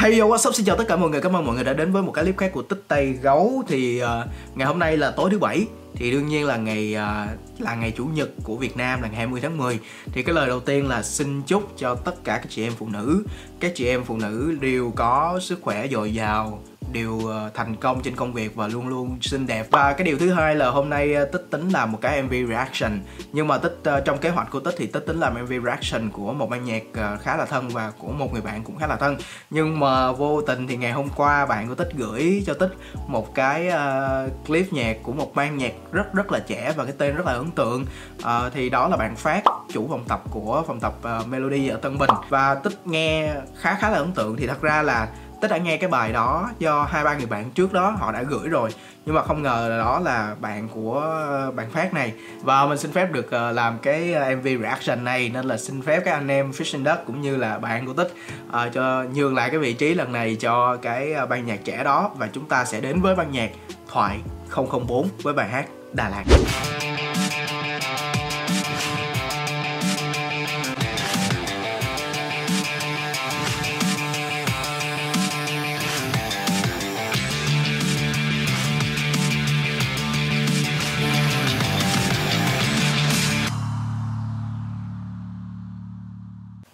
Hey yo, what's up? Xin chào tất cả mọi người. Cảm ơn mọi người đã đến với một cái clip khác của Tích Tây Gấu. Thì uh, ngày hôm nay là tối thứ bảy thì đương nhiên là ngày uh, là ngày chủ nhật của Việt Nam là ngày 20 tháng 10 thì cái lời đầu tiên là xin chúc cho tất cả các chị em phụ nữ. Các chị em phụ nữ đều có sức khỏe dồi dào đều à, thành công trên công việc và luôn luôn xinh đẹp. Và cái điều thứ hai là hôm nay à, tích tính làm một cái mv reaction. Nhưng mà tích trong kế hoạch của tích thì tích tính làm mv reaction của một ban nhạc khá là thân và của một người bạn cũng khá là thân. Nhưng mà vô tình thì ngày hôm qua bạn của tích gửi cho tích một cái uh, clip nhạc của một ban nhạc rất rất là trẻ và cái tên rất là ấn tượng. Uh, thì đó là bạn phát chủ phòng tập của phòng tập uh, melody ở tân bình. Và tích nghe khá khá là ấn tượng thì thật ra là Tích đã nghe cái bài đó do hai ba người bạn trước đó họ đã gửi rồi. Nhưng mà không ngờ là đó là bạn của ờ, bạn Phát này. Và mình xin phép được làm cái MV reaction này nên là xin phép các anh em Fishing Duck cũng như là bạn của Tích uh, cho nhường lại cái vị trí lần này cho cái ban nhạc trẻ đó. Và chúng ta sẽ đến với ban nhạc Thoại 004 với bài hát Đà Lạt.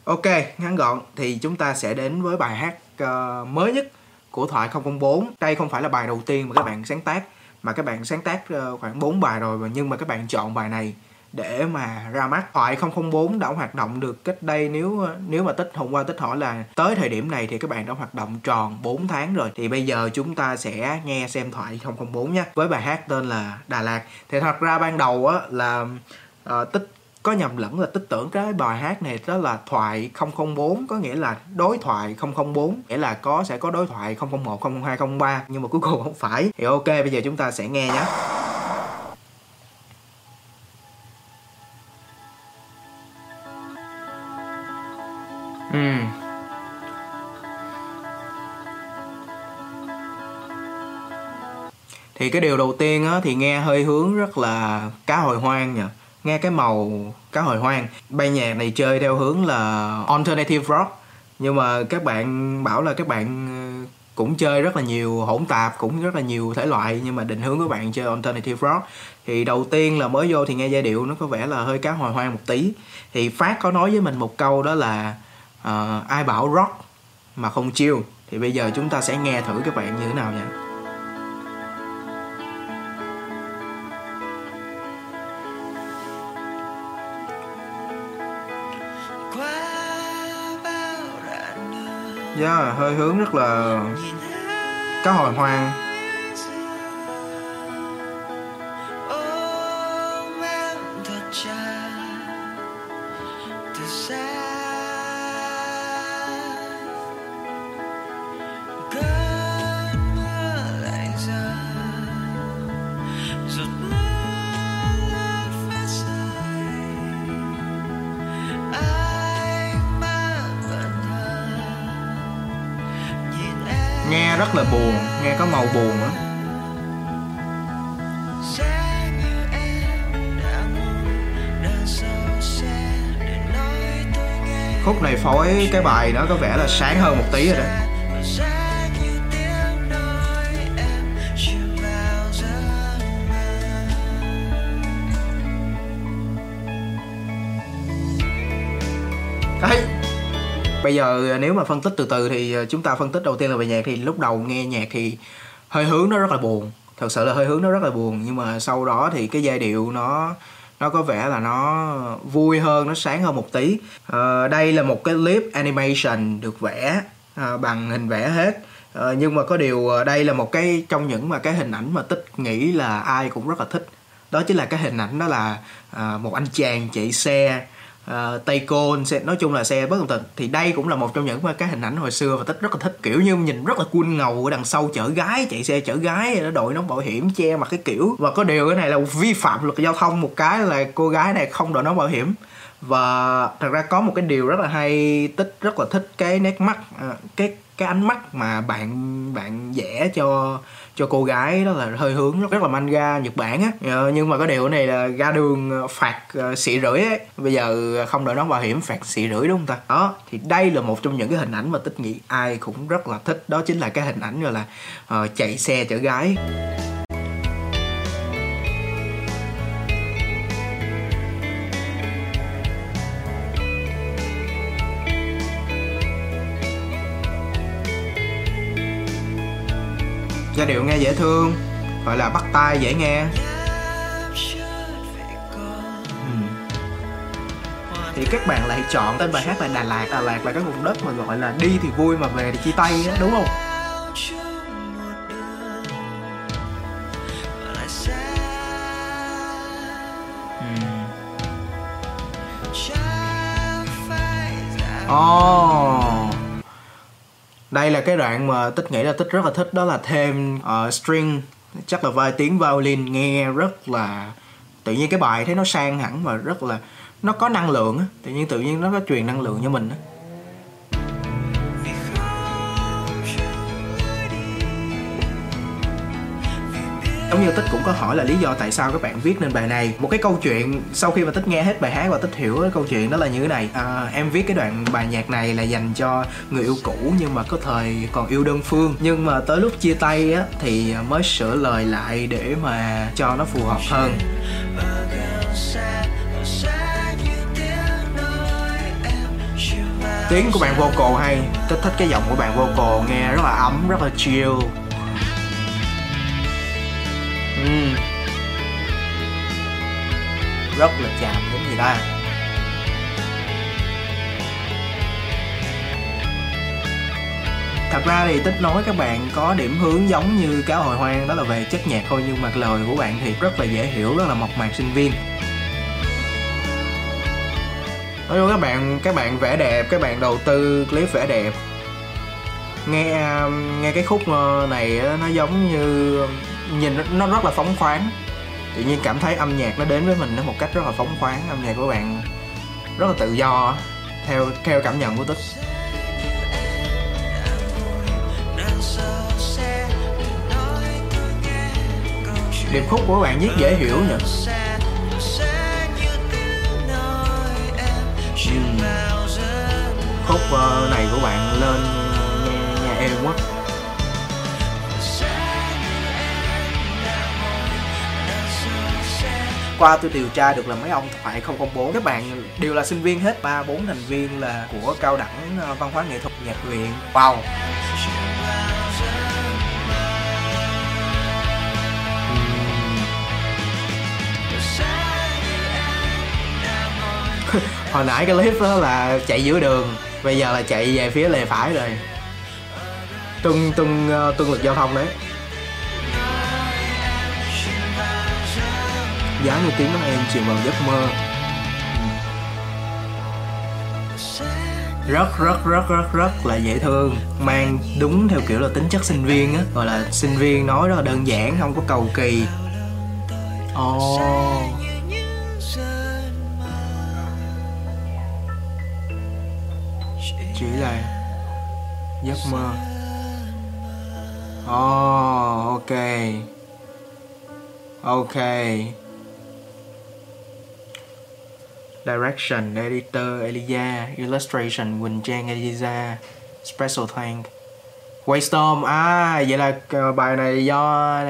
Ok, ngắn gọn thì chúng ta sẽ đến với bài hát uh, mới nhất của Thoại 004 Đây không phải là bài đầu tiên mà các bạn sáng tác mà các bạn sáng tác ờ, khoảng 4 bài rồi Nhưng mà các bạn chọn bài này để mà ra mắt. Thoại 004 đã hoạt động được cách đây nếu ờ, nếu mà tích hôm qua tích hỏi là tới thời điểm này thì các bạn đã hoạt động tròn 4 tháng rồi. Thì bây giờ chúng ta sẽ nghe xem Thoại 004 nhé với bài hát tên là Đà Lạt. Thì thật ra ban đầu á là uh, tích có nhầm lẫn là tích tưởng cái bài hát này đó là thoại 004 có nghĩa là đối thoại 004 nghĩa là có sẽ có đối thoại 001 002 003 nhưng mà cuối cùng không phải. Thì ok bây giờ chúng ta sẽ nghe nhé. Ừ. Thì cái điều đầu tiên á, thì nghe hơi hướng rất là cá hồi hoang nhỉ nghe cái màu cá hồi hoang. Ban nhạc này chơi theo hướng là alternative rock. Nhưng mà các bạn bảo là các bạn ờ, cũng chơi rất là nhiều hỗn tạp cũng rất là nhiều thể loại nhưng mà định hướng của bạn chơi alternative rock. Thì đầu tiên là mới vô thì nghe giai điệu nó có vẻ là hơi cá hồi hoang một tí. Thì phát có nói với mình một câu đó là uh, ai bảo rock mà không chill? Thì bây giờ chúng ta sẽ nghe thử các bạn như thế nào nha. Yeah, hơi hướng rất là cá hồi hoang. Nghe rất là buồn nghe có màu buồn á khúc này phối cái bài nó có vẻ là sáng hơn một tí rồi đó. Đấy bây giờ à, nếu mà phân tích từ từ thì à, chúng ta phân tích đầu tiên là về nhạc thì lúc đầu nghe nhạc thì hơi hướng nó rất là buồn. Thật sự là hơi hướng nó rất là buồn. Nhưng mà sau đó thì cái giai điệu nó nó có vẻ là nó vui hơn nó sáng hơn một tí. À, đây là một cái clip animation được vẽ à, bằng hình vẽ hết. À, nhưng mà có điều à, đây là một cái trong những mà cái hình ảnh mà tích nghĩ là ai cũng rất là thích. Đó chính là cái hình ảnh đó là à, một anh chàng chạy xe Ờ, uh, tay côn xe nói chung là xe bất tần thì đây cũng là một trong những cái hình ảnh hồi xưa và tích rất là thích. Kiểu như nhìn rất là cool ngầu ở đằng sau chở gái chạy xe chở gái nó đội nón bảo hiểm che mặt cái kiểu. Và có điều cái này là vi phạm luật giao thông. Một cái là cô gái này không đội nón bảo hiểm. Và thật ra có một cái điều rất là hay tích rất là thích cái nét mắt à, cái cái ánh mắt mà bạn bạn vẽ cho cho cô gái đó là hơi hướng rất, rất là manga Nhật Bản á. Ờ, nhưng mà có điều này là ra đường ờ, phạt ờ, xị rưỡi ấy. Bây giờ ờ, không đợi nón bảo hiểm phạt xị rưỡi đúng không ta? Đó thì đây là một trong những cái hình ảnh mà tích nghĩ ai cũng rất là thích. Đó chính là cái hình ảnh gọi là uh, chạy xe chở gái. Giai điệu nghe dễ thương gọi là bắt tai dễ nghe. Thì các bạn lại chọn tên bài hát là Đà Lạt. Đà Lạt là cái vùng đất mà gọi là đi thì vui mà về thì chia tay á đúng không? Oh đây là cái đoạn mà tích nghĩ là tích rất là thích đó là thêm uh, string chắc là vài tiếng violin nghe rất là tự nhiên cái bài thấy nó sang hẳn và rất là nó có năng lượng á. Tự nhiên tự nhiên nó có truyền năng lượng cho mình á. Giống như tích cũng có hỏi là lý do tại sao các bạn viết nên bài này. Một cái câu chuyện sau khi mà tích nghe hết bài hát và tích hiểu cái câu chuyện đó là như thế này. À, em viết cái đoạn bài nhạc này là dành cho người yêu cũ nhưng mà có thời còn yêu đơn phương. Nhưng mà tới lúc chia tay á thì mới sửa lời lại để mà cho nó phù hợp hơn. Tiếng của bạn vocal hay thích thích cái giọng của bạn vocal nghe rất là ấm rất là chill ừ. rất là chạm đến người ta? Thật ra thì tích nói các bạn có điểm hướng giống như cáo hồi hoang, đó là về chất nhạc thôi, nhưng mà lời của bạn thì rất là dễ hiểu, rất là mộc mạc sinh viên. Nói chung các bạn các bạn vẽ đẹp, các bạn đầu tư clip vẽ đẹp. Nghe um, nghe cái khúc ờ, này nó giống như nhìn nó rất là phóng khoáng. Tự nhiên cảm thấy âm nhạc nó đến với mình nó một cách rất là phóng khoáng âm nhạc của bạn rất là tự do theo theo cảm nhận của tích. Điệp khúc của bạn viết dễ hiểu nhỉ? Uhm. khúc ờ, này của bạn lên ờ, nghe, nghe em quá. Qua tôi điều tra được là mấy ông thoại 004 các bạn đều là sinh viên hết, ba, bốn thành viên là của cao đẳng ờ, văn hóa nghệ thuật nhạc viện. Wow. Hồi nãy cái clip đó là chạy giữa đường, bây giờ là chạy về phía lề phải rồi. Tuân tuân ờ, tuân lực giao thông đấy. Giá như tiếng nói em chìm vào giấc mơ. Rất rất rất rất rất là dễ thương. Mang đúng theo kiểu là tính chất sinh viên á gọi là sinh viên nói rất là đơn giản không có cầu kỳ. Ồ. Oh. chỉ là giấc mơ. Ồ oh, ok. Ok. Direction Editor Elia Illustration Quỳnh Trang Eliza Special Thank. Waystorm à vậy là ờ, bài này do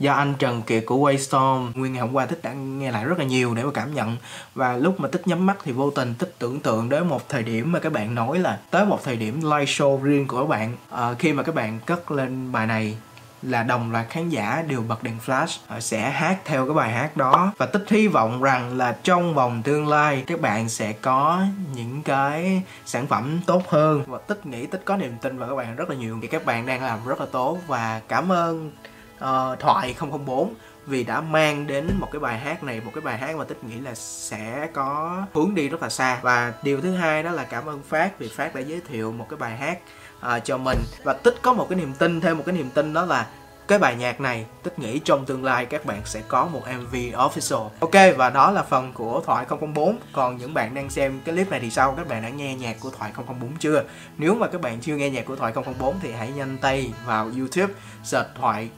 do anh Trần Kiệt của Waystorm. Nguyên ngày hôm qua tích đã nghe lại rất là nhiều để mà cảm nhận. Và lúc mà tích nhắm mắt thì vô tình tích tưởng tượng đến một thời điểm mà các bạn nói là tới một thời điểm live show riêng của các bạn. À, khi mà các bạn cất lên bài này là đồng loạt khán giả đều bật đèn flash họ sẽ hát theo cái bài hát đó. Và tích hy vọng rằng là trong vòng tương lai các bạn sẽ có những cái sản phẩm tốt hơn. Và tích nghĩ tích có niềm tin vào các bạn rất là nhiều. Thì các bạn đang làm rất là tốt và cảm ơn uh, thoại 004 vì đã mang đến một cái bài hát này một cái bài hát mà tích nghĩ là sẽ có hướng đi rất là xa. Và điều thứ hai đó là cảm ơn phát vì phát đã giới thiệu một cái bài hát uh, cho mình. Và tích có một cái niềm tin thêm một cái niềm tin đó là cái bài nhạc này tích nghĩ trong tương lai các bạn sẽ có một MV official. Ok và đó là phần của thoại 004 còn những bạn đang xem cái clip này thì sao? Các bạn đã nghe nhạc của thoại 004 chưa? Nếu mà các bạn chưa nghe nhạc của thoại 004 thì hãy nhanh tay vào YouTube search thoại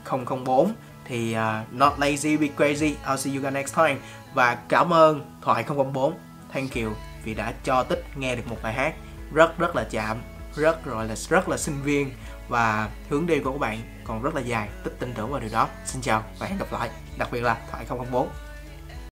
004 thì uh, not lazy be crazy. I'll see you guys next time. Và cảm ơn thoại 004 thank you vì đã cho tích nghe được một bài hát rất rất là chạm rất rồi là rất là sinh viên và hướng đi của các bạn còn rất là dài, tích tin tưởng vào điều đó. Xin chào và hẹn gặp lại, đặc biệt là thoại 004